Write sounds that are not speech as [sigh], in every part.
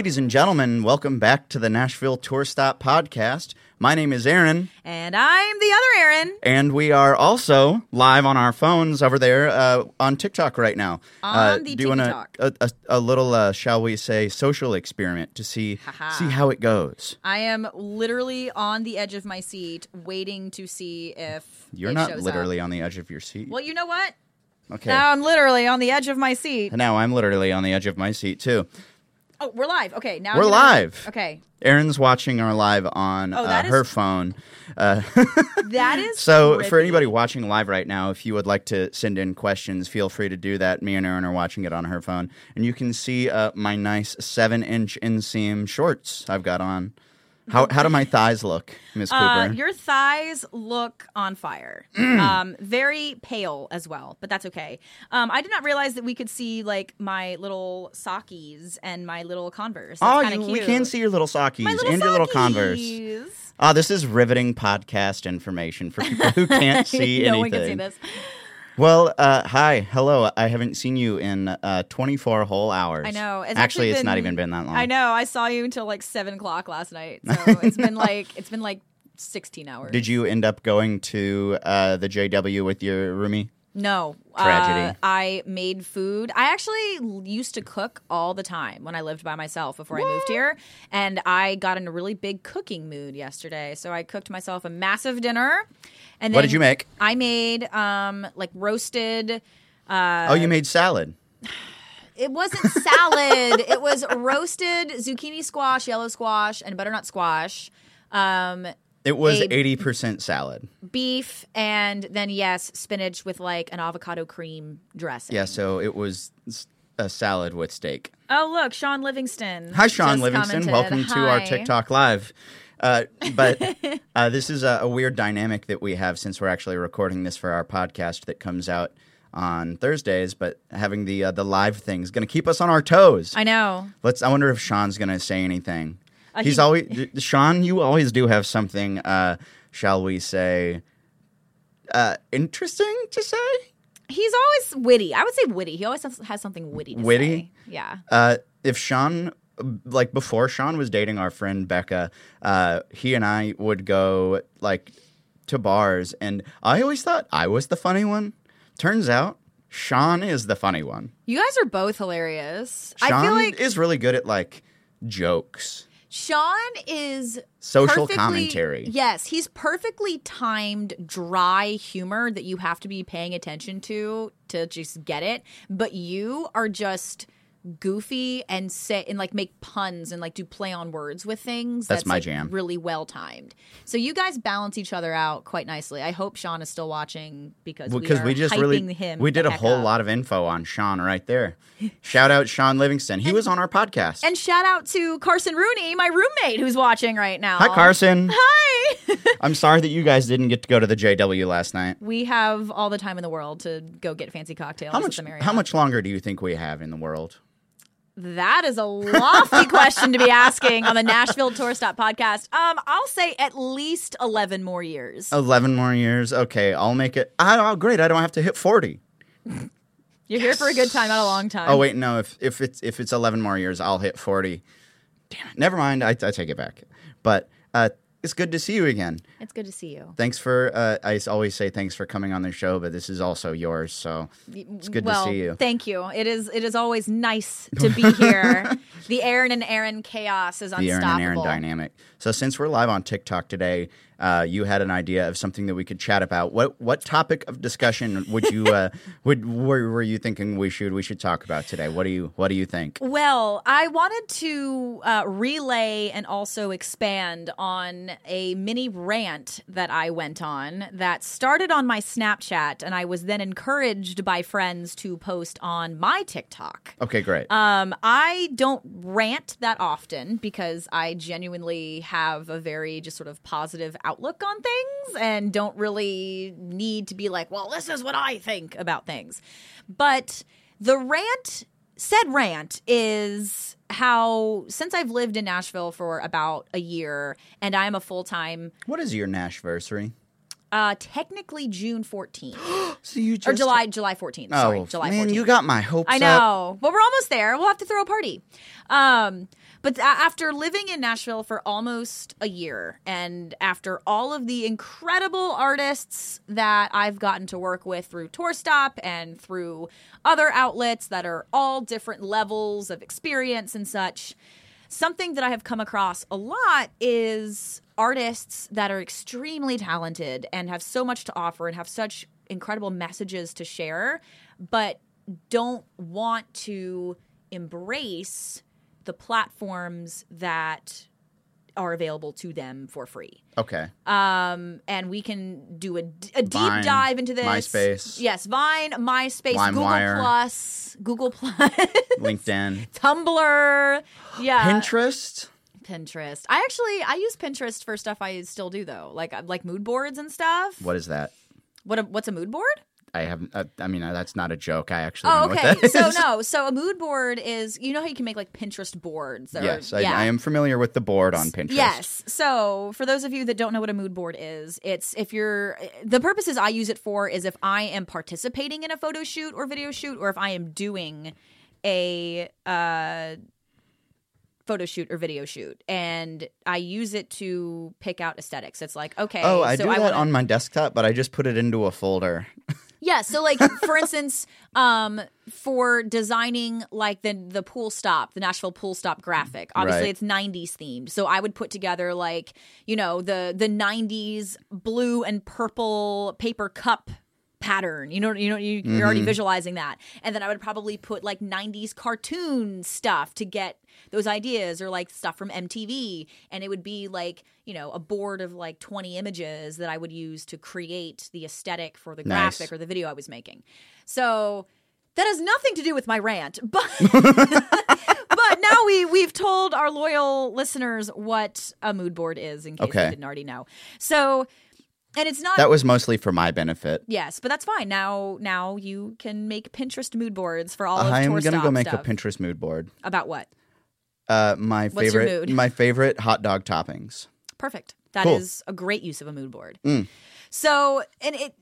Ladies and gentlemen, welcome back to the Nashville Tour Stop podcast. My name is Aaron, And I'm the other Aaron. and we are also live on our phones over there uh, on TikTok right now. On uh, the doing a, TikTok. a, a, a little, uh, shall we say, social experiment to see Ha-ha. see how it goes. I am literally on the edge of my seat, waiting to see if You're it not shows literally Up. on the edge of your seat. Well, you know what? okay. Now I'm literally on the edge of my seat. now I'm literally on the edge of my seat too. Oh, we're live. Okay, now We're gonna- live. Okay, Erin's watching our live on Oh, uh, that is- her phone. Uh, [laughs] that is So, for trippy. anybody watching live right now, if you would like to send in questions, feel free to do that. Me and Erin are watching it on her phone, and you can see uh, my nice seven-inch inseam shorts I've got on. How how do my thighs look, Miss Cooper? Uh, your thighs look on fire. [clears throat] um, very pale as well, but that's okay. Um, I did not realize that we could see like my little sockies and my little Converse. That's oh, you, we can see your little sockies my little and your little Converse. Oh, this is riveting podcast information for people who can't [laughs] see no anything. one can see this. Well, uh, hi, hello. I haven't seen you in uh, 24 whole hours. I know. It's actually, it's not even been that long. I know. I saw you until like seven o'clock last night. So [laughs] it's been like it's been like sixteen hours. Did you end up going to uh, the JW with your roomie? No. Tragedy. Uh, I made food. I actually used to cook all the time when I lived by myself before I moved here, and I got in a really big cooking mood yesterday. So I cooked myself a massive dinner. And What did you make? I made um like roasted. Uh, oh, you made salad. [sighs] It wasn't salad. [laughs] it was roasted zucchini squash, yellow squash, and butternut squash. Um, It was 80% salad. beef, and then yes, spinach with like an avocado cream dressing. Yeah, so it was a salad with steak. Oh look, Sean Livingston. Hi, Sean Livingston. commented. Welcome to our TikTok Live. Uh, but [laughs] uh, this is a, a weird dynamic that we have since we're actually recording this for our podcast that comes out on Thursdays. But having the uh, the live thing is going to keep us on our toes. I know. Let's. I wonder if Sean's going to say anything. Uh, He's he- always Sean. You always do have something. Uh, shall we say? Uh, interesting to say. He's always witty. I would say witty. He always has, something witty. To Witty? say. Yeah. Uh, if Sean, like before Sean was dating our friend Becca, uh, he and I would go like to bars, and I always thought I was the funny one. Turns out Sean is the funny one. You guys are both hilarious. Sean I feel like is really good at like jokes, Sean is social commentary. Yes, he's perfectly timed dry humor that you have to be paying attention to to just get it. But you are just goofy and say and like make puns and like do play on words with things. That's my like, jam. Really well timed. So you guys balance each other out quite nicely. I hope Sean is still watching because because we, we, just really him. we did a whole up. lot of info on Sean right there. Shout out Sean Livingston. He was on our podcast. And shout out to Carson Rooney, my roommate, who's watching right now. Hi Carson. Hi. [laughs] I'm sorry that you guys didn't get to go to the JW last night. we have all the time in the world to go get fancy cocktails How at much how much longer do you think we have in the world? That is a lofty question to be asking on the Nashville Tour Stop podcast. Um, I'll say at least eleven more years. 11 more years. Okay, I'll make it. Oh, great. I don't have to hit 40. You're here for a good time, not a long time. Oh wait, no. If if it's if it's 11 more years, I'll hit 40. Damn it. Never mind. I, I take it back. But uh, it's good to see you again. It's good to see you. Thanks for. Uh, I always say thanks for coming on the show, but this is also yours, so it's good well, to see you. Thank you. It is it is always nice to be [laughs] here. the Aaron and Aaron chaos is the unstoppable. Aaron and Aaron dynamic. So since we're live on TikTok today, uh, you had an idea of something that we could chat about. What what topic of discussion would you uh, [laughs] would were, were you thinking we should we should talk about today? What do you what do you think? Well, I wanted to uh, relay and also expand on a mini rant that I went on that started on my Snapchat, and I was then encouraged by friends to post on my TikTok. Okay, great. Um, I don't rant that often because I genuinely have a very just sort of positive outlook on things and don't really need to be like, well, this is what I think about things. But the rant, said rant, is how since I've lived in Nashville for about a year and I'm a full time, what is your Nashversary? uh, technically June 14th [gasps] So you just or July July 14th. Oh Sorry, July man, 14th. you got my hopes I up. know, but we're almost there. We'll have to throw a party. Um, But after living in Nashville for almost a year, and after all of the incredible artists that I've gotten to work with through Tour Stop and through other outlets that are all different levels of experience and such, something that I have come across a lot is artists that are extremely talented and have so much to offer and have such incredible messages to share, but don't want to embrace the platforms that are available to them for free. Okay. Um, and we can do a deep Vine, dive into this. MySpace. Yes, Vine, MySpace, Google LimeWire. Plus, Google Plus, LinkedIn. [laughs] Tumblr. Yeah. Pinterest. Pinterest. I actually I use Pinterest for stuff I still do though, like like mood boards and stuff. What is that? What a, what's a mood board? I haven't. Uh, I mean, uh, that's not a joke. I actually. Oh, okay. [laughs] So no, so a mood board is you know how you can make like Pinterest boards. That Yes, I, yeah. I am familiar with the board on Pinterest. Yes. So, for those of you that don't know what a mood board is, it's if you're the purposes I use it for is if I am participating in a photo shoot or video shoot, or if I am doing a uh, photo shoot or video shoot, and I use it to pick out aesthetics. It's like okay, Oh, I so do that wanna- on my desktop, but I just put it into a folder. [laughs] Yeah, so like for [laughs] instance, um, for designing like the the pool stop, the Nashville pool stop graphic. Obviously, Right. it's '90s themed, so I would put together like you know the the '90s blue and purple paper cup pattern. You know, you know, you, you're already visualizing that, and then I would probably put like '90s cartoon stuff to get those ideas, or like stuff from MTV, and it would be like you know a board of like 20 images that I would use to create the aesthetic for the Nice. graphic or the video I was making. So that has nothing to do with my rant, [laughs] but [laughs] but now we we've told our loyal listeners what a mood board is in case Okay. they didn't already know. So and it's not That was mostly for my benefit. yes, but that's fine. Now now you can make Pinterest mood boards for all of I'm gonna go make stuff. a Pinterest mood board. about what? Uh, my What's your favorite, mood? my favorite hot dog toppings. Perfect. That is Cool. a great use of a mood board. Mm. So, and it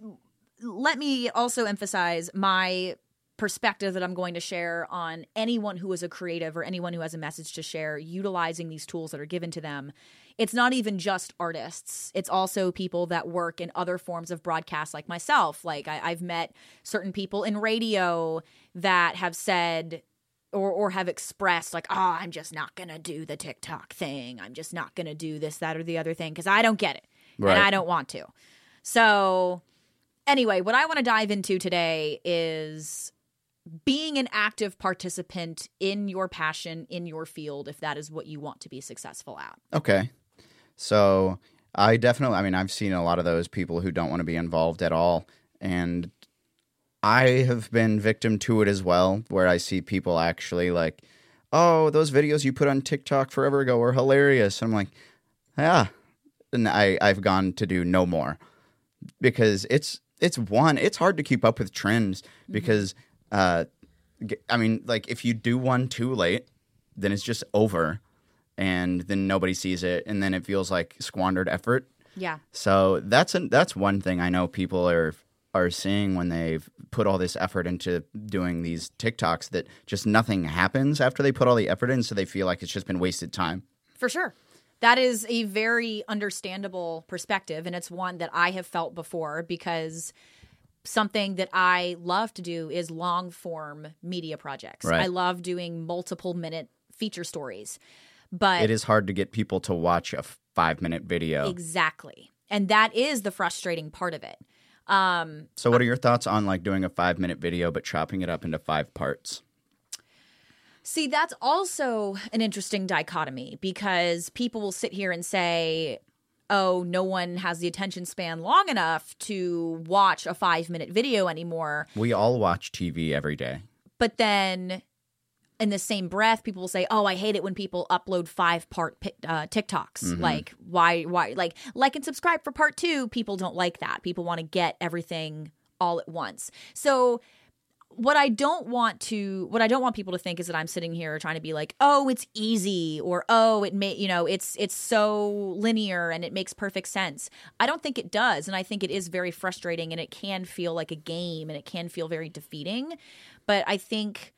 let me also emphasize my perspective that I'm going to share on anyone who is a creative or anyone who has a message to share utilizing these tools that are given to them. It's not even just artists. It's also people that work in other forms of broadcast like myself. Like I, I've met certain people in radio that have said or or have expressed like, "Oh, I'm just not going to do the TikTok thing. I'm just not going to do this that or the other thing because I don't get it Right. and I don't want to." So, anyway, what I want to dive into today is being an active participant in your passion in your field if that is what you want to be successful at. Okay. So I definitely, I mean, I've seen a lot of those people who don't want to be involved at all. And I have been victim to it as well, where I see people actually like, oh, those videos you put on TikTok forever ago were hilarious. And I'm like, yeah. And I, I've gone to do no more because it's, it's one, it's hard to keep up with trends because, uh, I mean, like if you do one too late, then it's just over and then nobody sees it and then it feels like squandered effort. Yeah. So that's an, that's one thing I know people are are seeing when they've put all this effort into doing these TikToks that just nothing happens after they put all the effort in so they feel like it's just been wasted time. For sure. That is a very understandable perspective. And it's one that I have felt before because something that I love to do is long form media projects. Right. I love doing multiple minute feature stories. But It is hard to get people to watch a 5-minute video. exactly. And that is the frustrating part of it. Um, So what are your thoughts on like doing a 5-minute video but chopping it up into 5 parts? See, that's also an interesting dichotomy because people will sit here and say, oh, no one has the attention span long enough to watch a five minute video anymore. We all watch TV every day. But then in the same breath, people will say, oh, I hate it when people upload five part uh, TikToks. Like, why, why, like, like and subscribe for part two. People don't like that. People want to get everything all at once. So, what I don't want to what I don't want people to think is that I'm sitting here trying to be like, "Oh, it's easy," or "Oh, it may, you know, it's it's so linear and it makes perfect sense." I don't think it does, and I think it is very frustrating and it can feel like a game and it can feel very defeating. But I think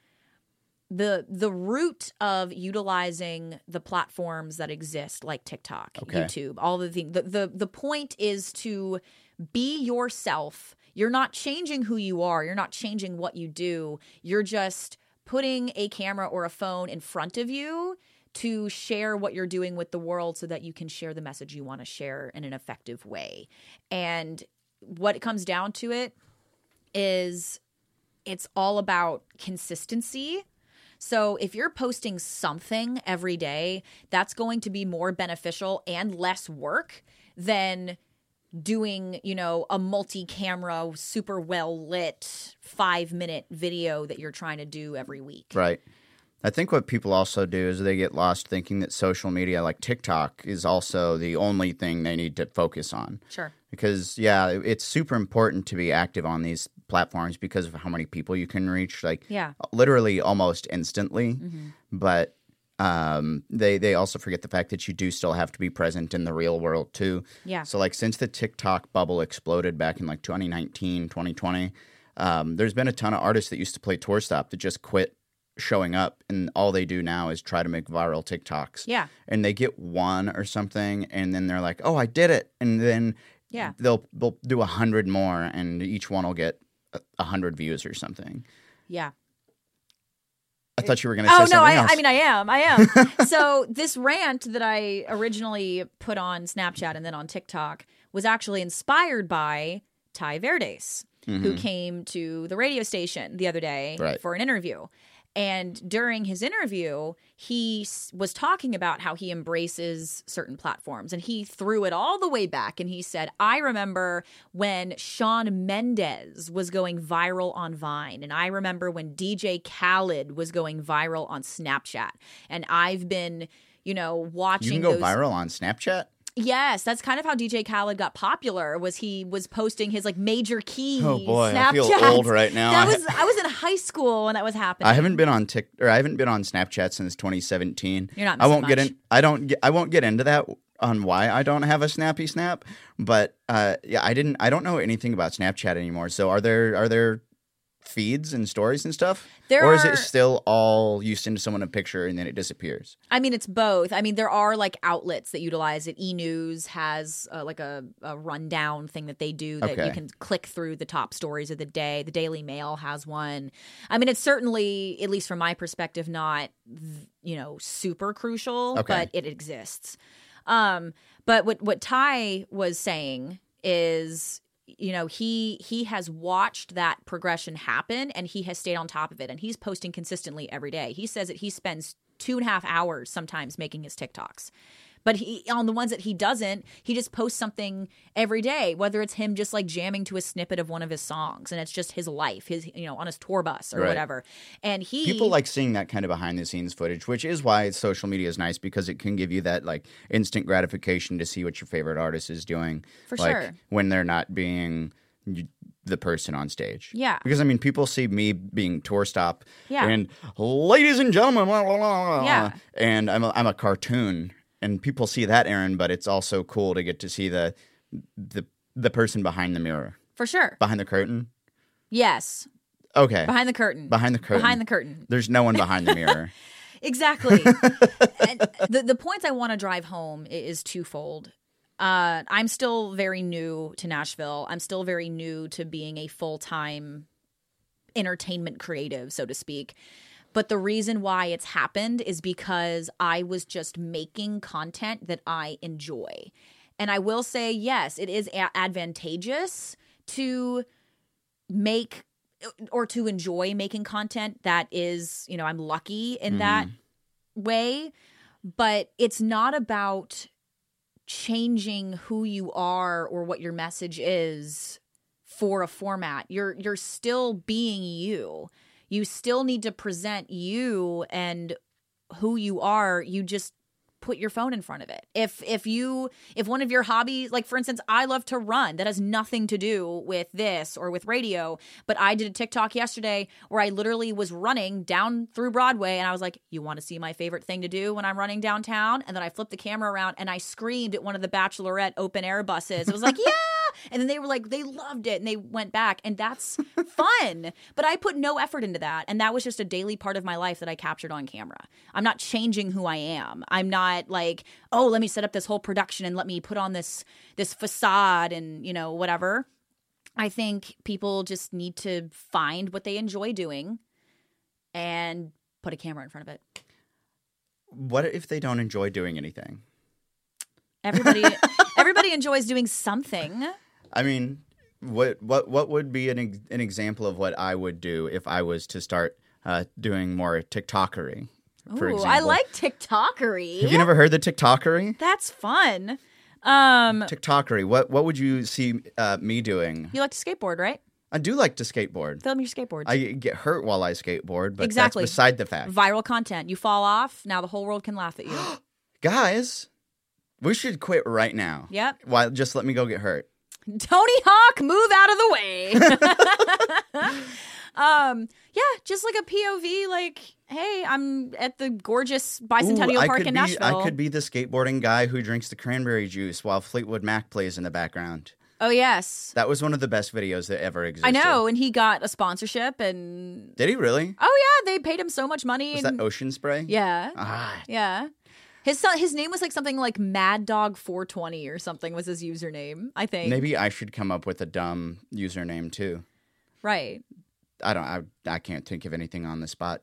the the root of utilizing the platforms that exist like TikTok, Okay. YouTube, all the things. The, the the point is to be yourself. You're not changing who you are. You're not changing what you do. You're just putting a camera or a phone in front of you to share what you're doing with the world so that you can share the message you want to share in an effective way. And what it comes down to it is it's all about consistency. So if you're posting something every day, that's going to be more beneficial and less work than doing, you know, a multi-camera, super well lit 5-minute video that you're trying to do every week. Right. I think what people also do is they get lost thinking that social media like TikTok is also the only thing they need to focus on. Sure. Because yeah, it's super important to be active on these platforms because of how many people you can reach like Yeah. literally almost instantly. Mm-hmm. But um, they they also forget the fact that you do still have to be present in the real world too. Yeah. So like since the TikTok bubble exploded back in like 2019, 2020, um, there's been a ton of artists that used to play tour stop that just quit showing up and all they do now is try to make viral TikToks. Yeah. And they get one or something and then they're like, "Oh, I did it." And then Yeah. they'll they'll do a 100 more and each one will get 100 views or something. Yeah. I thought you were going to say Oh no, I. I mean I am. I am. [laughs] so this rant that I originally put on Snapchat and then on TikTok was actually inspired by Ty Verdes, who came to the radio station the other day Mm-hmm. Right. for an interview. And during his interview, he was talking about how he embraces certain platforms. And he threw it all the way back and he said, I remember when Shawn Mendes was going viral on Vine. And I remember when DJ Khaled was going viral on Snapchat. And I've been, you know, you watching can go those- viral on Snapchat? Yes, that's kind of how DJ Khaled got popular. Was he was posting his like major key? Oh, boy, I feel old right now. [laughs] That I- was I was in high school when that was happening. I haven't been on Tik or I haven't been on Snapchat since 2017. You're not I won't missing get in. I don't. Get, I won't get into that on why I don't have a Snappy Snap. But uh, yeah, I didn't. I don't know anything about Snapchat anymore. So are there are there feeds and stories and stuff, There or is are- it still all you send someone a picture and then it disappears? I mean, it's both. I mean, there are like outlets that utilize it. E News has uh, like a, a rundown thing that they do that Okay. you can click through the top stories of the day. The Daily Mail has one. I mean, it's certainly, at least from my perspective, not you know super crucial, Okay. but it exists. Um, but what what Ty was saying is you know he he has watched that progression happen and he has stayed on top of it. And he's posting consistently every day. He says that he spends two and a half hours sometimes making his tiktoks but he on the ones that he doesn't he just posts something every day whether it's him just like jamming to a snippet of one of his songs and it's just his life his you know on his tour bus or Right. whatever and he People like seeing that kind of behind the scenes footage, which is why social media is nice because it can give you that like instant gratification to see what your favorite artist is doing. For like, sure. When they're not being the person on stage. Yeah. Because I mean, people see me being tour stop. Yeah. And ladies and gentlemen, blah, blah, blah, Yeah. And I'm a, I'm a cartoon, and people see that, Aaron. But it's also cool to get to see the the the person behind the mirror, for sure behind the curtain. yes Okay. behind the curtain Behind the curtain. behind the curtain There's no one behind the mirror. [laughs] Exactly. [laughs] and the the points I want to drive home is twofold. Uh, I'm still very new to Nashville. I'm still very new to being a full time entertainment creative, so to speak. But the reason why it's happened is because I was just making content that I enjoy. And I will say, yes, it is a- advantageous to make or to enjoy making content that is, you know, I'm lucky in mm-hmm. that way, but it's not about changing who you are or what your message is for a format. You're you're still being you. You still need to present you and who you are. You just put your phone in front of it. If if you if one of your hobbies like for instance I love to run that has nothing to do with this or with radio but I did a TikTok yesterday where I literally was running down through Broadway and I was like you want to see my favorite thing to do when I'm running downtown and then I flipped the camera around and I screamed at one of the bachelorette open air buses. It was like [laughs] yeah And then they were like, they loved it and they went back. And that's [laughs] fun. But I put no effort into that. And that was just a daily part of my life that I captured on camera. I'm not changing who I am. I'm not like, oh, let me set up this whole production and let me put on this this facade and, you know, whatever. I think people just need to find what they enjoy doing and put a camera in front of it. What if they don't enjoy doing anything? Everybody [laughs] everybody enjoys doing something. I mean, what what what would be an ex- an example of what I would do if I was to start uh, doing more TikTokery? For Ooh, example, I like TikTokery. Have you never heard the TikTokery? That's fun. Um, TikTokery. What what would you see uh, me doing? you like to skateboard, right? I do like to skateboard. Film your skateboard. I get hurt while I skateboard, but Exactly. that's beside the fact. Viral content. You fall off. Now the whole world can laugh at you. [gasps] Guys, we should quit right now. yep. Why? Just let me go get hurt. [laughs] Tony Hawk, move out of the way. [laughs] um, yeah, just like a POV, like, hey, I'm at the gorgeous Bicentennial Ooh, Park in be, Nashville. I could be the skateboarding guy who drinks the cranberry juice while Fleetwood Mac plays in the background. oh yes, That was one of the best videos that ever existed. I know, and he got a sponsorship, and Did he really? oh yeah, they paid him so much money. Was and, that Ocean Spray? yeah, Ah, yeah. His son, his name was like something like Mad Dog 420 or something was his username. I think. maybe I should come up with a dumb username too. right. I don't. I, I can't think of anything on the spot.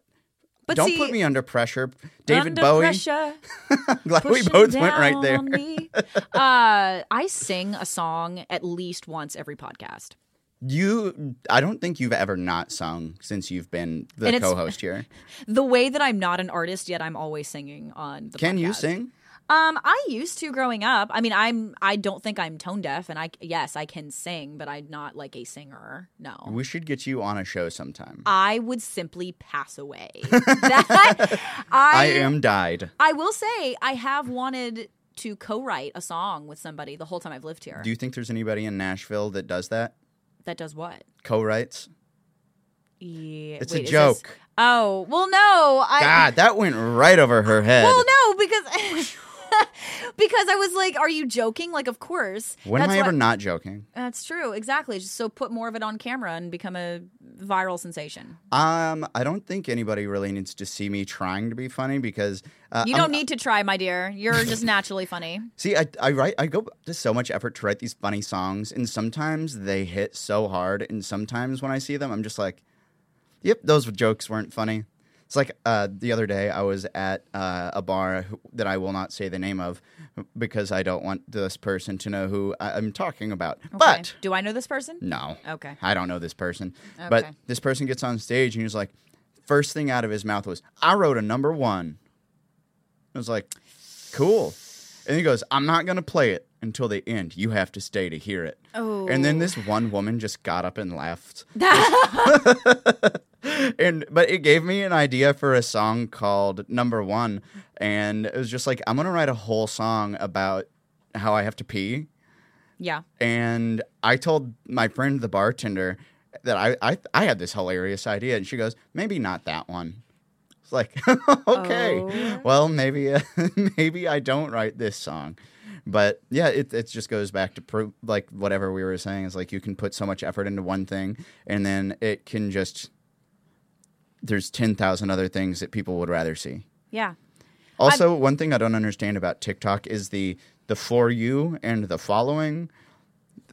But don't see, put me under pressure, David under Bowie. pressure, [laughs] glad we both went right there. [laughs] uh, I sing a song at least once every podcast. You, I don't think you've ever not sung since you've been the co-host here. [laughs] The way that I'm not an artist yet, I'm always singing on the. Can you sing? Um, I used to growing up. I mean, I'm. I don't think I'm tone deaf, and I yes, I can sing, but I'm not like a singer. No. We should get you on a show sometime. I would simply pass away. [laughs] That- I, I am died. I will say I have wanted to co-write a song with somebody the whole time I've lived here. Do you think there's anybody in Nashville that does that? That does what? Co-writes? Yeah, It's wait, a joke. this- Oh well, no. I God, that went right over her [laughs] head. well, no, because [laughs] [laughs] because I was like, "Are you joking?" Like, of course. when am That's I ever what- not joking? That's true. Exactly. Just so put more of it on camera and become a viral sensation. Um, I don't think anybody really needs to see me trying to be funny because uh, You I'm- don't need to try, my dear. You're just [laughs] naturally funny. See, I, I write, I go to so much effort to write these funny songs, and sometimes they hit so hard, and sometimes when I see them, I'm just like, "Yep, those jokes weren't funny." It's like uh, the other day I was at uh, a bar that I will not say the name of because I don't want this person to know who I'm talking about. Okay. But do I know this person? no, Okay. I don't know this person. Okay. But this person gets on stage and he's like, first thing out of his mouth was, "I wrote a number one." I was like, "Cool," and he goes, "I'm not gonna play it until the end. You have to stay to hear it." Oh. And then this one woman just got up and left. [laughs] [laughs] and but it gave me an idea for a song called Number One, and it was just like I'm gonna write a whole song about how I have to pee. yeah. And I told my friend, the bartender, that I I, I had this hilarious idea, and she goes, "Maybe not that one." It's like, [laughs] okay, Oh. well, maybe uh, maybe I don't write this song. But yeah, it it just goes back to pro- like whatever we were saying is like you can put so much effort into one thing, and then it can just there's ten thousand other things that people would rather see. Yeah. Also, one thing I don't understand about TikTok is the the for you and the following.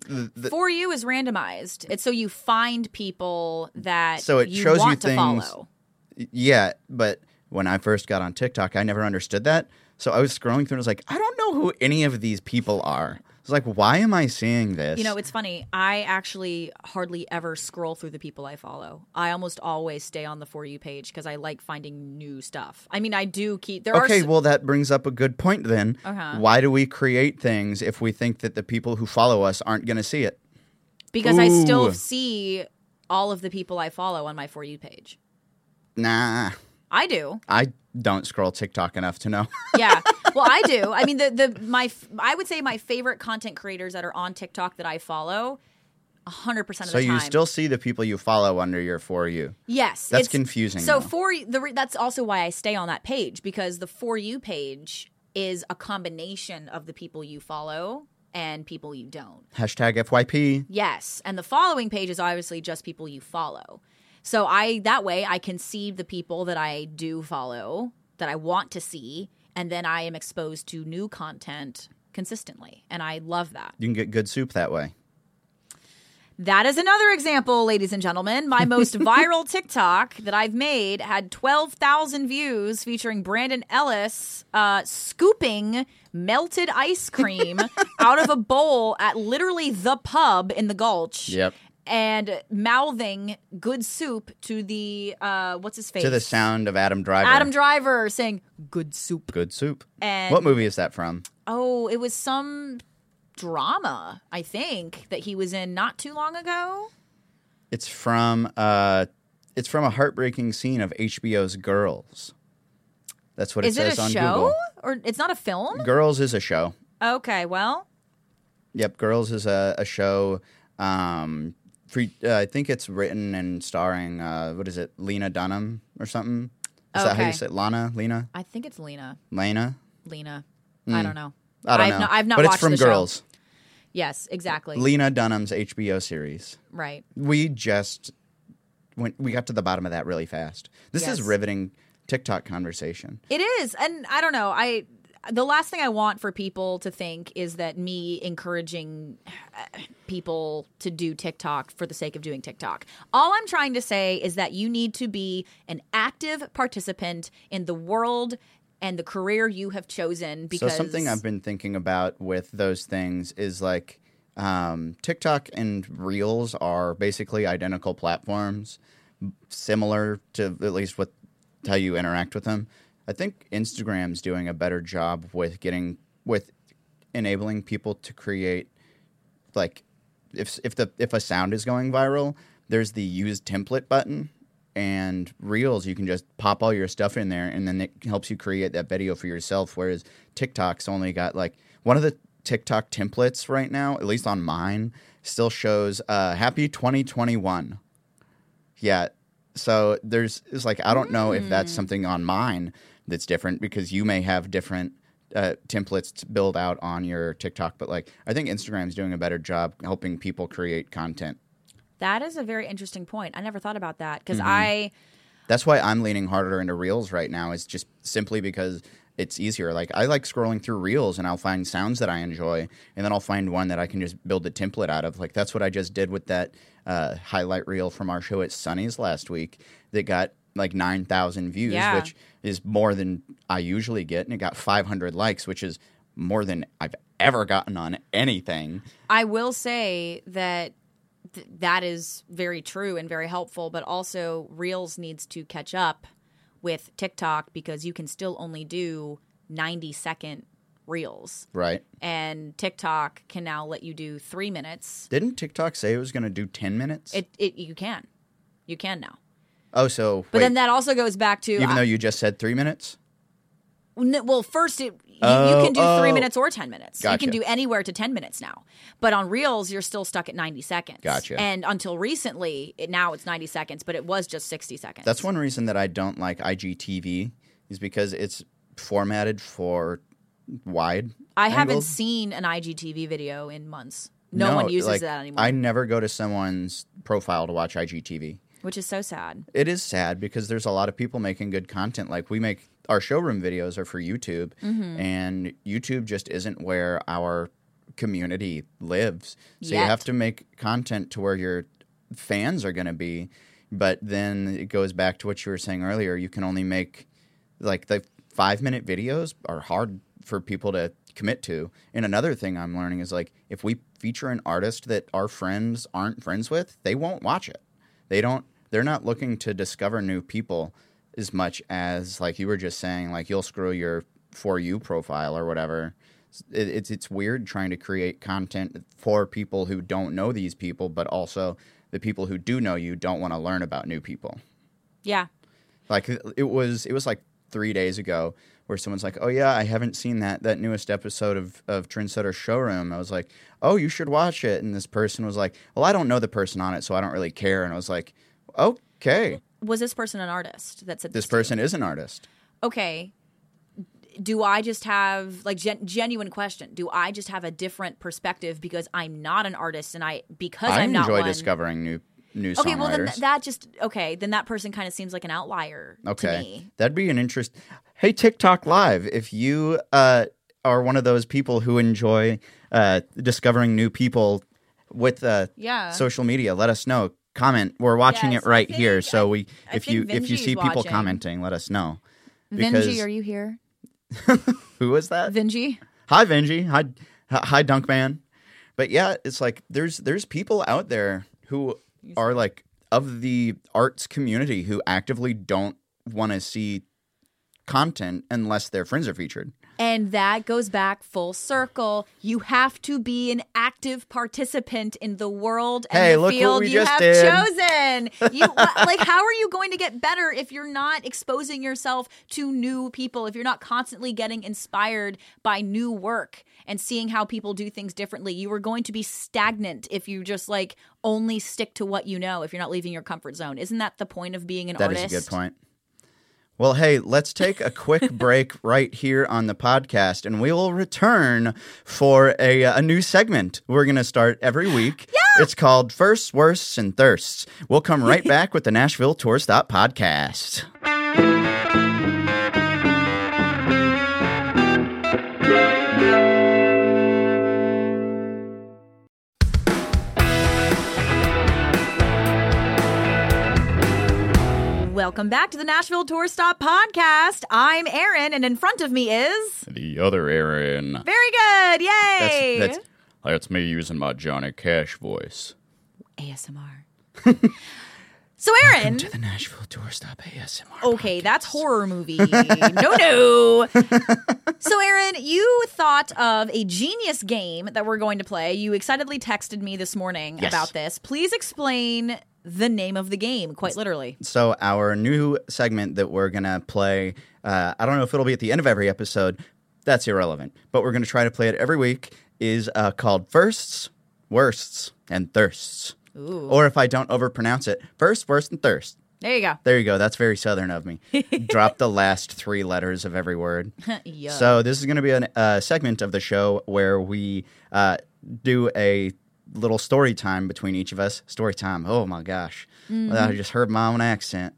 The- the- For you is randomized. It's so you find people that So it you shows you want to things- follow. Yeah, but when I first got on TikTok, I never understood that. So I was scrolling through and I was like, I don't know who any of these people are. It's like, why am I seeing this? You know, it's funny. I actually hardly ever scroll through the people I follow. I almost always stay on the For You page because I like finding new stuff. I mean, I do keep. There okay, are. well, that brings up a good point then. Uh-huh. Why do we create things if we think that the people who follow us aren't going to see it? because I still see all of the people I follow on my For You page. Nah, I do. I don't scroll TikTok enough to know. [laughs] Yeah. Well, I do. I mean, the the my I would say my favorite content creators that are on TikTok that I follow, hundred percent of so the time. you still see the people you follow under your for you. yes, That's confusing, So though. for the re- that's also why I stay on that page because the for you page is a combination of the people you follow and people you don't. Hashtag FYP. Yes, and the following page is obviously just people you follow. So I that way I can see the people that I do follow that I want to see, and then I am exposed to new content consistently, and I love that. You can get good soup that way. That is another example, ladies and gentlemen. My [laughs] most viral TikTok that I've made had 12,000 views featuring Brandon Ellis uh, scooping melted ice cream [laughs] out of a bowl at literally the pub in the Gulch. Yep. And mouthing good soup to the, uh, what's his face? To the sound of Adam Driver. Adam Driver saying good soup. Good soup. And what movie is that from? Oh, it was some drama, I think, that he was in not too long ago. It's from uh, it's from a heartbreaking scene of HBO's Girls. That's what Is it it says a on show Google. or it's not a film? Girls is a show. Okay, well, Yep, Girls is a, a show. Um, pre, uh, I think it's written and starring uh, what is it, Lena Dunham or something? Is that how you say it? Lana? Lena? I think it's Lena. Lena? Lena. I don't know. Hmm. I don't I've know. Not, I've not but watched it's from the show. Girls. Yes, exactly. Lena Dunham's HBO series. right. We just went. We got to the bottom of that really fast. This is riveting TikTok conversation. It is, and I don't know. I the last thing I want for people to think is that me encouraging uh, people to do TikTok for the sake of doing TikTok. All I'm trying to say is that you need to be an active participant in the world and the career you have chosen because So something I've been thinking about with those things is like um, TikTok and Reels are basically identical platforms, similar to at least with how you interact with them. I think Instagram's doing a better job with getting with enabling people to create like if if the if a sound is going viral, there's the use template button and reels you can just pop all your stuff in there and then it helps you create that video for yourself whereas TikTok's only got like one of the TikTok templates right now, at least on mine, still shows uh happy 2021. Yeah. So there's it's like I don't know if that's something on mine that's different because you may have different uh, templates to build out on your TikTok, but like I think Instagram's doing a better job helping people create content. that is a very interesting point. I never thought about that because Mm-hmm. I That's why I'm leaning harder into Reels right now. Is just simply because it's easier. Like I like scrolling through Reels and I'll find sounds that I enjoy, and then I'll find one that I can just build a template out of. Like that's what I just did with that uh, highlight reel from our show at Sunny's last week that got like nine thousand views, Yeah. which is more than I usually get, and it got five hundred likes, which is more than I've ever gotten on anything. I will say that th- that is very true and very helpful, but also Reels needs to catch up with TikTok because you can still only do 90 second Reels. Right? And TikTok can now let you do three minutes. Didn't TikTok say it was going to do ten minutes? It, it You can. You can now. Oh, so But wait, then that also goes back to. even uh, though you just said three minutes. Well, first, it, you, you Oh, can do three oh. minutes or 10 minutes. You can do anywhere to 10 minutes now. But on Reels, you're still stuck at 90 seconds. Gotcha. And until recently, it, now it's 90 seconds, but it was just 60 seconds. That's one reason that I don't like IGTV is because it's formatted for wide. I haven't seen an IGTV video in months. No, one uses like, that anymore, I never go to someone's profile to watch IGTV. Which is so sad. It is sad because there's a lot of people making good content. Like we make our showroom videos are for YouTube, Mm-hmm. and YouTube just isn't where our community lives. So you have to make content to where your fans are going to be. But then it goes back to what you were saying earlier. You can only make like the five minute videos are hard for people to commit to. And another thing I'm learning is like if we feature an artist that our friends aren't friends with, they won't watch it. They don't they're not looking to discover new people as much as like you were just saying like you'll screw your for you profile or whatever. It, it's it's weird trying to create content for people who don't know these people, but also the people who do know you don't want to learn about new people. Yeah. Like it was it was like three days ago where someone's like, "Oh yeah, I haven't seen that that newest episode of of Trendsetter Showroom." I was like, "Oh, you should watch it." And this person was like, "Well, I don't know the person on it, so I don't really care." And I was like, "Okay, Was this person an artist that said this you? person is an artist." Okay. do I just have like gen- genuine question? Do I just have a different perspective because I'm not an artist and I because I am not enjoy one? discovering new new Okay, songwriters. well then th- that just okay. Then that person kind of seems like an outlier to Okay, me. that'd be an interest. Hey, TikTok Live, if you uh, are one of those people who enjoy uh, discovering new people with uh, Yeah. social media, let us know. Comment. We're watching Yes, it right I here, so we I if you think if you see people watching. commenting, let us know. Because Vinji, are you here? [laughs] who was that? Vinji. Hi, Vinji. Hi, hi, Dunkman. But yeah, it's like there's there's people out there who are like of the arts community who actively don't want to see content unless their friends are featured. And that goes back full circle. You have to be an active participant in the world and Hey, the field you have did. chosen. [laughs] You like how are you going to get better if you're not exposing yourself to new people, if you're not constantly getting inspired by new work and seeing how people do things differently? You are going to be stagnant if you just like only stick to what you know if you're not leaving your comfort zone. Isn't that the point of being an That is artist? That is a good point. Well, hey, let's take a quick [laughs] break right here on the podcast, and we will return for a, uh, a new segment we're going to start every week. Yeah! It's called Firsts, Worsts, and Thirsts. We'll come right [laughs] back with the Nashville Tour Stop podcast. Welcome back to the Nashville Tour Stop podcast. I'm Erin, and in front of me is The other Aaron. very good. Yay! That's, that's, that's me using my Johnny Cash voice. ASMR. [laughs] so, Aaron. To the Nashville Tour Stop ASMR. Okay, that's horror movie. no, no. [laughs] so, Aaron, you thought of a genius game that we're going to play. You excitedly texted me this morning Yes. about this. Please explain the name of the game, quite literally. So our new segment that we're gonna play, uh, I don't know if it'll be at the end of every episode. That's irrelevant. But we're gonna try to play it every week. Is uh, called firsts, worsts, and thirsts. Ooh. Or if I don't overpronounce it, first, worst, and thirst. There you go. There you go. That's very southern of me. [laughs] Drop the last three letters of every word. [laughs] yeah. So this is going to be a uh, segment of the show where we uh, do a little story time between each of us. Story time. Oh my gosh, I just heard my own accent.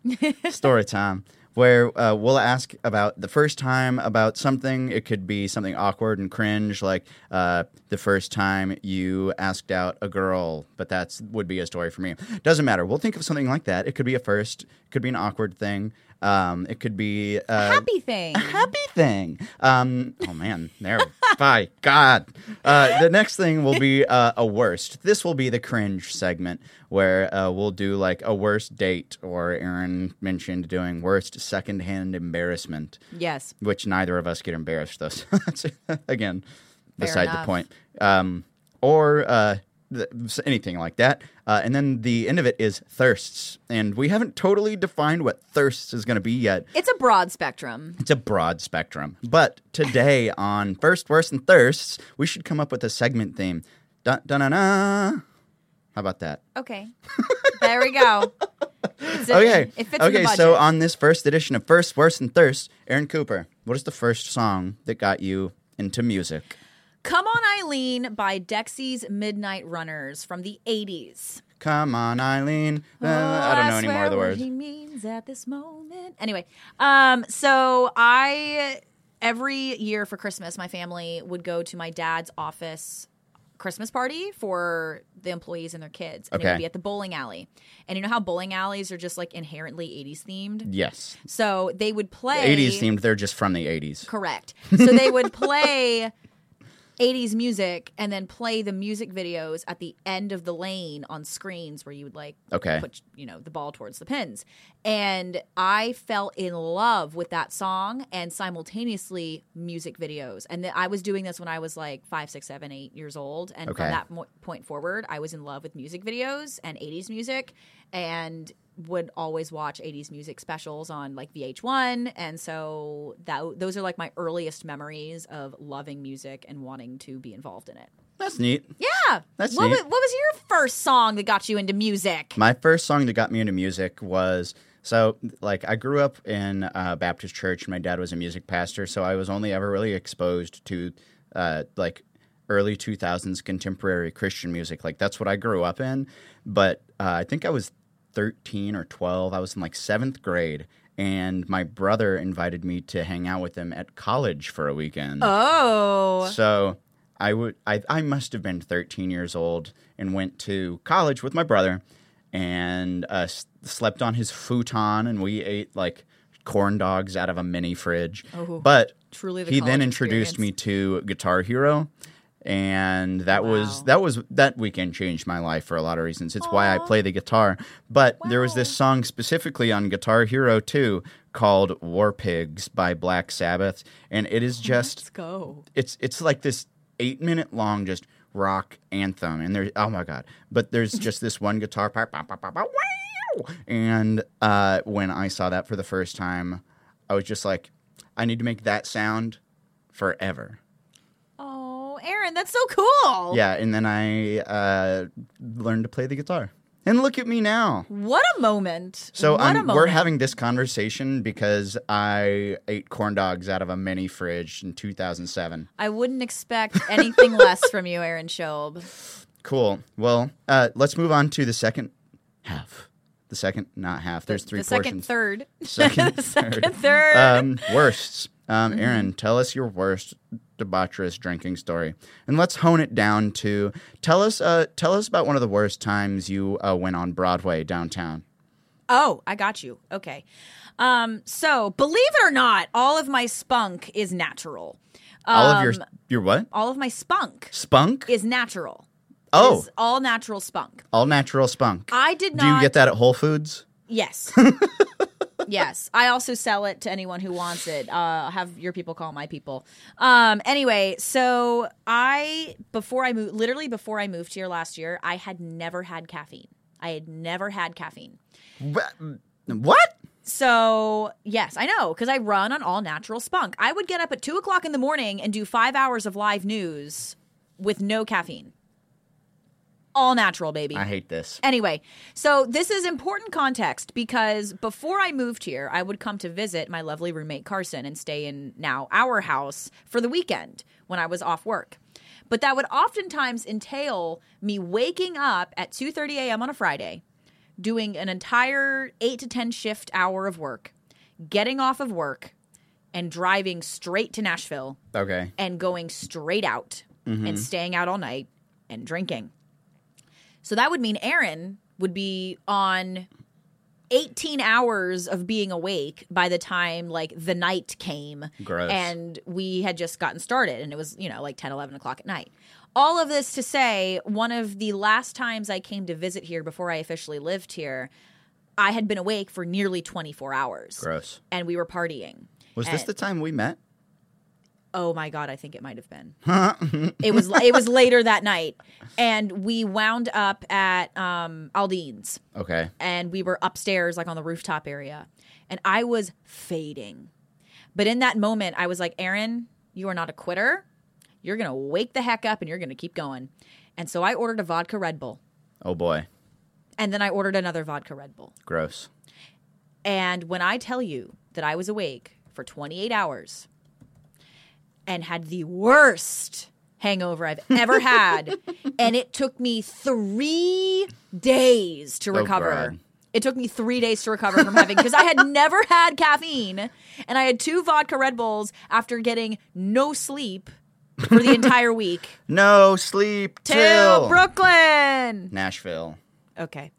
story [laughs] time. Where uh, we'll ask about the first time about something. It could be something awkward and cringe, like uh, the first time you asked out a girl, but that's would be a story for me. Doesn't matter. We'll think of something like that. It could be a first. It could be an awkward thing. Um, it could be uh, Happy thing. happy thing. Um, oh man, there. [laughs] By God, uh, the next thing will be uh, a worst. This will be the cringe segment where uh, we'll do like a worst date, or Aaron mentioned doing worst secondhand embarrassment, Yes. which neither of us get embarrassed. Though, [laughs] so that's again Fair beside the point. Um, or uh, th- anything like that. Uh, and then the end of it is thirsts, and we haven't totally defined what thirsts is going to be yet. It's a broad spectrum. It's a broad spectrum. But today [laughs] on First, Worst, and Thirsts, we should come up with a segment theme. Dun dun dun dun. How about that? Okay. there we go. It's a- Okay. It fits in the okay, so on this first edition of First, Worst, and Thirsts, Aaron Cooper, what is the first song that got you into music? Come On Eileen by Dexys Midnight Runners from the 80s. Come on, Eileen. Uh, Oh, I don't know any swear more of the what words. he means at this moment. Anyway, um, so I every year for Christmas, my family would go to my dad's office Christmas party for the employees and their kids, and it Okay. would be at the bowling alley. And you know how bowling alleys are just like inherently 80s themed. Yes. So they would play 80s themed, they're just from the 80s. Correct. So they would [laughs] play 80s music and then play the music videos at the end of the lane on screens where you would like Okay. put you know the ball towards the pins. And I fell in love with that song and simultaneously music videos. And th- I was doing this when I was like five, six, seven, eight years old. And Okay. from that mo- point forward, I was in love with music videos and 80s music and would always watch 80s music specials on like VH1 and so that those are like my earliest memories of loving music and wanting to be involved in it. That's neat. Yeah. That's what neat. was, what was your first song that got you into music? My first song that got me into music was So, like, I grew up in a Baptist church. My dad was a music pastor, so I was only ever really exposed to, uh, like, early 2000s contemporary Christian music. Like, that's what I grew up in. But uh, I think I was 13 or 12. I was in like seventh grade, and my brother invited me to hang out with him at college for a weekend. Oh. So I would I, I must have been 13 years old and went to college with my brother and uh, s- slept on his futon and we ate like corn dogs out of a mini fridge. Oh, but truly the he then introduced experience. me to Guitar Hero and that was that was that weekend changed my life for a lot of reasons. It's why I play the guitar. But there was this song specifically on Guitar Hero 2 called War Pigs by Black Sabbath and it is just Let's go. it's it's like this eight minute long just rock anthem and there's oh my god. But there's just this one guitar part bah, bah, bah, and uh, when i saw that for the first time i was just like i need to make that sound forever. Oh, Aaron, that's so cool. yeah and then i uh, learned to play the guitar and look at me now What a moment. so what a moment. we're having this conversation because I ate corn dogs out of a mini fridge in 2007. I wouldn't expect anything [laughs] less from you, Aaron Shob. Cool. Well, uh, let's move on to the second half. The second, not half. There's three the second, portions. third. Second, [laughs] the second, third. third. Um, worsts. Um, Mm-hmm. Aaron, tell us your worst debaucherous drinking story, and let's hone it down to tell us. Uh, tell us about one of the worst times you uh, went on Broadway downtown. Oh, I got you. Okay. Um, so believe it or not, all of my spunk is natural. All of your Um, your what? all of my spunk Spunk? is natural. Oh, Is all natural spunk. all natural spunk. I did not Do you get that at Whole Foods? Yes. [laughs] yes. I also sell it to anyone who wants it. Uh, have your people call my people. Um, anyway, so I, before I moved, literally before I moved here last year, I had never had caffeine. I had never had caffeine. What? So, yes, I know, because I run on all natural spunk. I would get up at two o'clock in the morning and do five hours of live news with no caffeine. All natural, baby. I hate this. Anyway, so this is important context because before I moved here, I would come to visit my lovely roommate Carson and stay in now our house for the weekend when I was off work. But that would oftentimes entail me waking up at 2:30 a.m. on a Friday, doing an entire 8 to 10 shift hour of work, getting off of work and driving straight to Nashville Okay. and going straight out mm-hmm. and staying out all night and drinking. So that would mean Aaron would be on 18 hours of being awake by the time like the night came Gross. and we had just gotten started and it was you know like 10 11 o'clock at night all of this to say one of the last times i came to visit here before i officially lived here i had been awake for nearly 24 hours Gross. and we were partying Was this the time we met? Oh my god, I think it might have been. it was it was later that night, and we wound up at um, Aldine's, Okay. and we were upstairs, like on the rooftop area, and I was fading. But in that moment, I was like, Aaron, you are not a quitter. You're gonna wake the heck up, and you're gonna keep going. And so I ordered a vodka Red Bull, Oh boy. and then I ordered another vodka Red Bull. Gross. And when I tell you that I was awake for 28 hours and had the worst hangover I've ever had, [laughs] and it took me three days to Oh, recover. God. It took me three days to recover from having because I had [laughs] never had caffeine, and I had two vodka Red Bulls after getting no sleep for the entire [laughs] week No sleep till till Brooklyn. Nashville. Okay.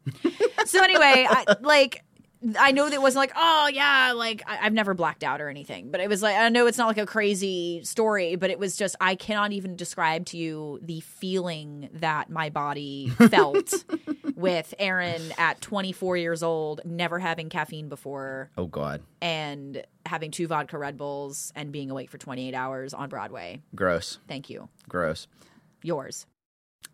So anyway, I, like I know that it wasn't like oh yeah, like I, I've never blacked out or anything, but it was like I know it's not like a crazy story, but it was just I cannot even describe to you the feeling that my body [laughs] felt with Aaron at 24 years old, never having caffeine before, Oh god. and having two vodka Red Bulls and being awake for 28 hours on Broadway. Gross. Thank you. Gross. Yours.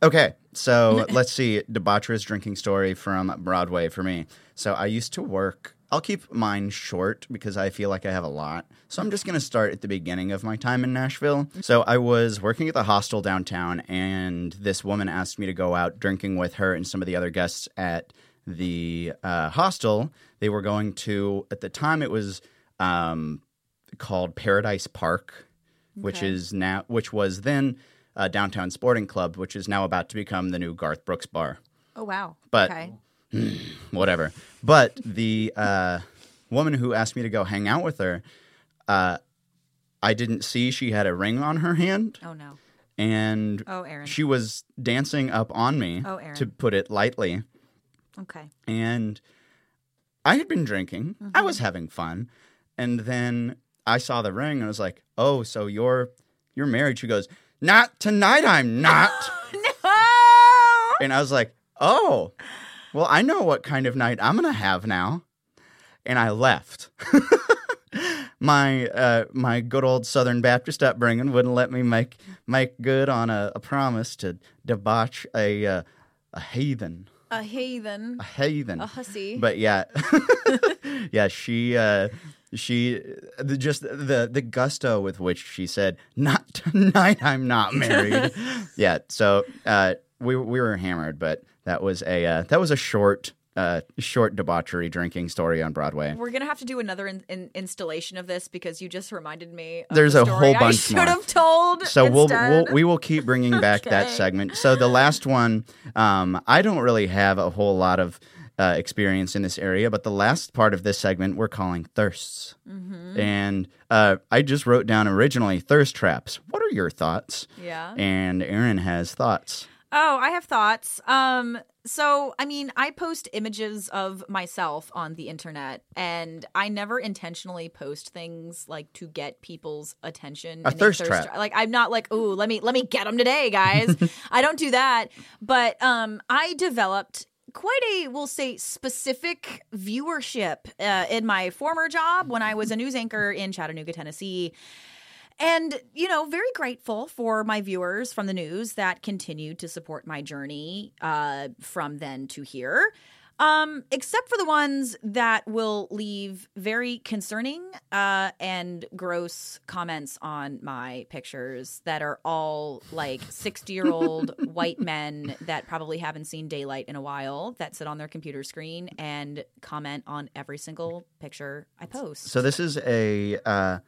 Okay, so [laughs] let's see. Debaucherous drinking story from Broadway for me. So I used to work. I'll keep mine short because I feel like I have a lot. So I'm just going to start at the beginning of my time in Nashville. So I was working at the hostel downtown, and this woman asked me to go out drinking with her and some of the other guests at the uh, hostel, they were going to, at the time, it was um, called Paradise Park, which is now, which was then uh, Downtown Sporting Club, which is now about to become the new Garth Brooks bar. Oh wow. But- okay. [sighs] whatever. But the uh, woman who asked me to go hang out with her, uh, I didn't see she had a ring on her hand, Oh no. and Oh, Aaron. she was dancing up on me, Oh, Aaron. to put it lightly. Okay. And I had been drinking. I Mm-hmm. was having fun, and then I saw the ring, and I was like, "Oh, so you're you're married?" She goes, "Not tonight. I'm not." [laughs] No. And I was like, oh, well, I know what kind of night I'm going to have now. And I left. [laughs] my uh, my good old Southern Baptist upbringing wouldn't let me make make good on a, a promise to debauch a uh, a heathen, A heathen. a heathen. A hussy. But yeah, [laughs] yeah, she uh, she the, just the the gusto with which she said, "Not tonight. I'm not [laughs] married." yeah, so uh, we we were hammered, but that was a uh, that was a short uh, short debauchery drinking story on Broadway. We're gonna have to do another in, in, installation of this because you just reminded me. Of There's the a whole I bunch should more. have told. So we'll, we'll we will keep bringing back that [laughs] segment. So the last one, um, I don't really have a whole lot of uh, experience in this area, but the last part of this segment we're calling thirsts, Mm-hmm. and uh, I just wrote down originally thirst traps. What are your thoughts? Yeah. And Aaron has thoughts. Oh, I have thoughts. Um, so I mean, I post images of myself on the internet, and I never intentionally post things like to get people's attention. A in thirst trap. tra- Like I'm not like, ooh, let me let me get them today, [laughs] guys. I don't do that. But um, I developed quite a we'll say specific viewership uh, in my former job when I was a news anchor in Chattanooga, Tennessee. And, you know, very grateful for my viewers from the news that continued to support my journey uh, from then to here. Um, except for the ones that will leave very concerning uh, and gross comments on my pictures that are all like 60 year old [laughs] white men that probably haven't seen daylight in a while that sit on their computer screen and comment on every single picture I post. So this is a, uh,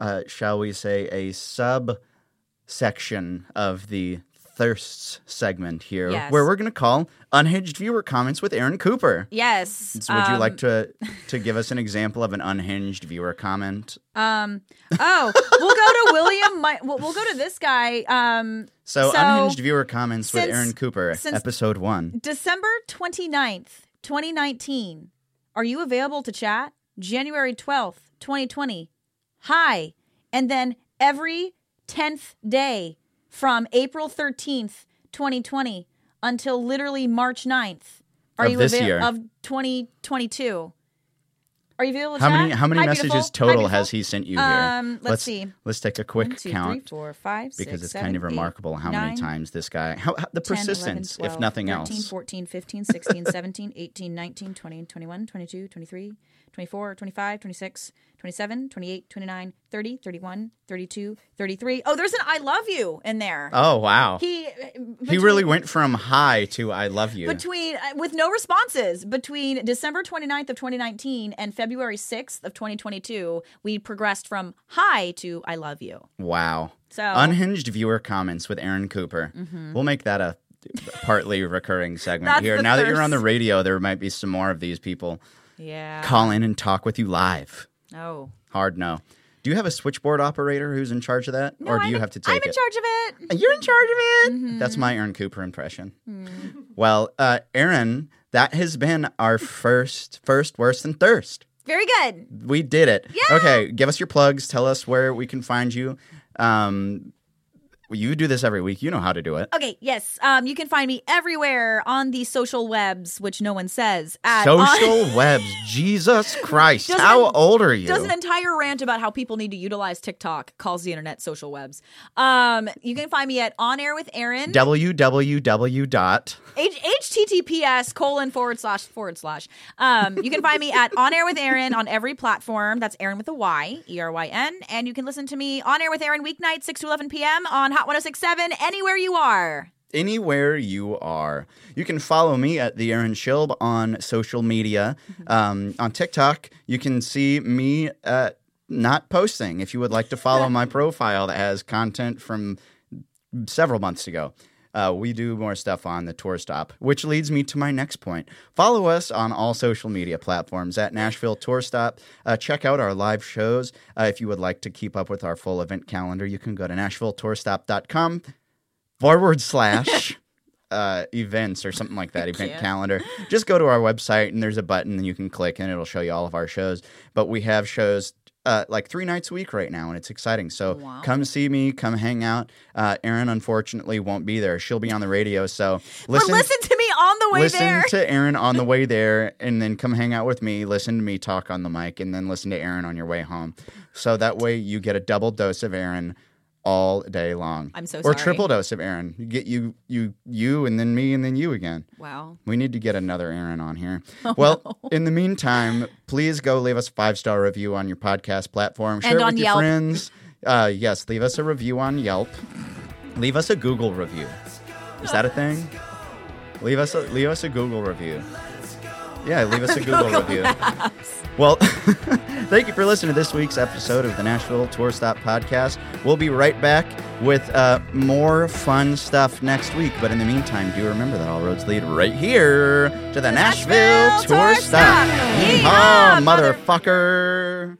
uh, shall we say, a sub section of the thirsts segment here, Yes. where we're going to call unhinged viewer comments with Aaron Cooper. yes. So would you um, like to to give us an example of an unhinged viewer comment? Um. Oh, we'll go to William. Mi- we'll, we'll go to this guy. Um. So, So, unhinged viewer comments with Aaron Cooper, since- episode one. December 29th, 2019. Are you available to chat? January 12th, 2020. Hi. And then every 10th day from April 13th, 2020 until literally March 9th. Are Of you this avail- year. of 2022? Are you available to How chat? many how many Hi, messages beautiful. Total beautiful. has he sent you here? Um, let's see. Let's take a quick One, two, three, count four, five, because it's seven, kind of eight, remarkable how nine, many times this guy how, how the 10, 11, persistence 12, if nothing 13, else. 14, 15, 16, 17, 18, 19, 20, 21, 22, 23, 24, 25, 26, 27, 28, 29, 30, 31, 32, 33. Oh, there's an I love you in there. Oh wow. he he really went from hi to I love you. between uh, with no responses between December 29th of 2019 and February 6th of 2022 we progressed from hi to I love you. wow. So Unhinged viewer comments with Aaron Cooper. We'll make that a partly recurring segment here. Now that you're on the radio, there might be some more of these people yeah. call in and talk with you live. oh. Hard no. Do you have a switchboard operator who's in charge of that, No, or do I'm you have to take I'm in it? charge of it. You're in charge of it. Mm-hmm. That's my Aaron Cooper impression. Hmm. Well, uh, Aaron, that has been our first, first worse than thirst. Very good. We did it. Yeah. Okay, give us your plugs. Tell us where we can find you. Um, you do this every week. You know how to do it. Okay, yes. Um, you can find me everywhere on the social webs, which no one says. At, Social on- [laughs] webs. Jesus Christ. How it- old are you? does an entire rant about how people need to utilize TikTok, calls the internet social webs. Um, you can find me at On Air with Aaron. www. dot. H- https colon forward slash forward slash. Um, you can find me at On Air with Aaron on every platform. That's Aaron with a Y, E R Y N. And you can listen to me on Air with Aaron weeknights, 6 to 11 p.m. on Hot 1067, anywhere you are. anywhere you are. You can follow me at the Aaron Shilb on social media. Um, on TikTok, you can see me uh, not posting. If you would like to follow [laughs] my profile that has content from several months ago. Uh, we do more stuff on the tour stop, which leads me to my next point. Follow us on all social media platforms at Nashville Tour Stop. Uh, check out our live shows. Uh, if you would like to keep up with our full event calendar, you can go to NashvilleTourStop.com forward slash [laughs] uh, events or something like that, event calendar. Just go to our website and there's a button and you can click and it'll show you all of our shows. But we have shows uh, like three nights a week right now and it's exciting. So Wow. come see me, come hang out. Uh, Erin unfortunately won't be there. She'll be on the radio. So But listen. listen to me on the way Listen there. to Aaron on the [laughs] way there, and then come hang out with me. Listen to me talk on the mic, and then listen to Aaron on your way home. So that way you get a double dose of Aaron all day long. I'm so or sorry. triple dose of Aaron. You get you you you and then me and then you again. wow. We need to get another Aaron on here. [laughs] Oh, well, in the meantime, please go leave us a five star review on your podcast platform. Share And it with your Yelp. friends. Uh, yes, leave us a review on Yelp. Leave us a Google review. Is that a thing? Leave us a leave us a Google review. Yeah, leave us a Google review. Well, [laughs] thank you for listening to this week's episode of the Nashville Tour Stop Podcast. We'll be right back with uh, more fun stuff next week. But in the meantime, do remember that all roads lead right here to the, Nashville, Nashville Tour Tour Stop. Stop. Yeehaw, motherfucker.